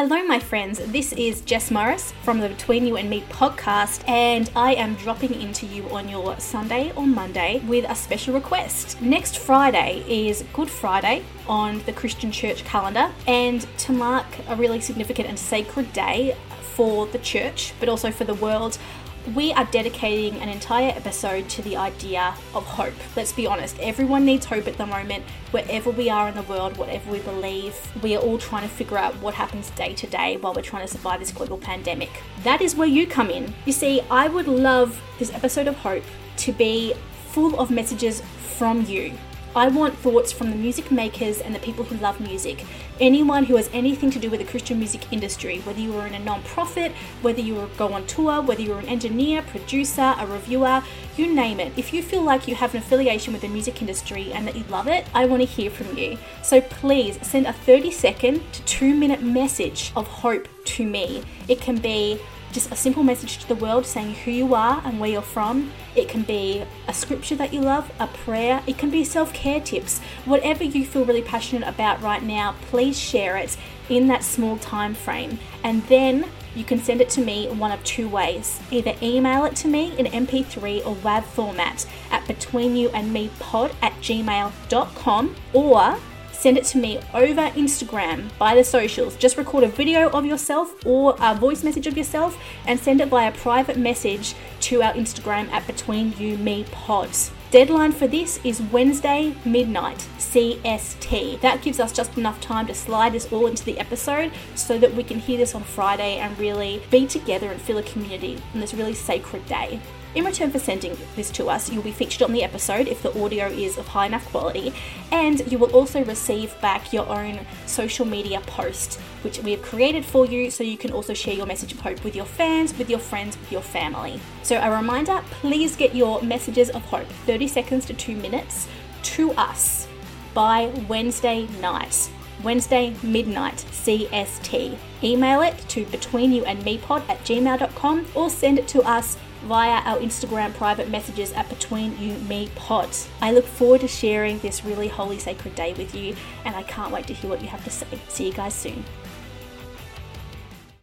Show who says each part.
Speaker 1: Hello, my friends. This is Jess Morris from the Between You and Me podcast, and I am dropping into you on your Sunday or Monday with a special request. Next Friday is Good Friday on the Christian Church calendar, and to mark a really significant and sacred day for the church, but also for the world, we are dedicating an entire episode to the idea of hope. Let's be honest, everyone needs hope at the moment, wherever we are in the world, whatever we believe. We are all trying to figure out what happens day to day while we're trying to survive this global pandemic. That is where you come in. You see, I would love this episode of Hope to be full of messages from you I want thoughts from the music makers and the people who love music. Anyone who has anything to do with the Christian music industry, whether you are in a non-profit, whether you go on tour, whether you're an engineer, producer, a reviewer, you name it. If you feel like you have an affiliation with the music industry and that you love it, I want to hear from you. So please send a 30 second to 2 minute message of hope to me. It can be just a simple message to the world saying who you are and where you're from. It can be a scripture that you love, a prayer, it can be self care tips. Whatever you feel really passionate about right now, please share it in that small time frame. And then you can send it to me one of two ways. Either email it to me in MP3 or WAV format at betweenyouandmepod at gmail.com or send it to me over Instagram by the socials. Just record a video of yourself or a voice message of yourself and send it via private message to our Instagram at Between You Me Pods. Deadline for this is Wednesday midnight CST. That gives us just enough time to slide this all into the episode so that we can hear this on Friday and really be together and feel a community on this really sacred day. In return for sending this to us, you'll be featured on the episode if the audio is of high enough quality, and you will also receive back your own social media post, which we have created for you so you can also share your message of hope with your fans, with your friends, with your family. So, a reminder please get your messages of hope 30 seconds to 2 minutes to us by Wednesday night. Wednesday midnight CST. Email it to betweenyouandmepod at gmail.com or send it to us via our Instagram private messages at Between You Me Pod. I look forward to sharing this really holy sacred day with you, and I can't wait to hear what you have to say. See you guys soon.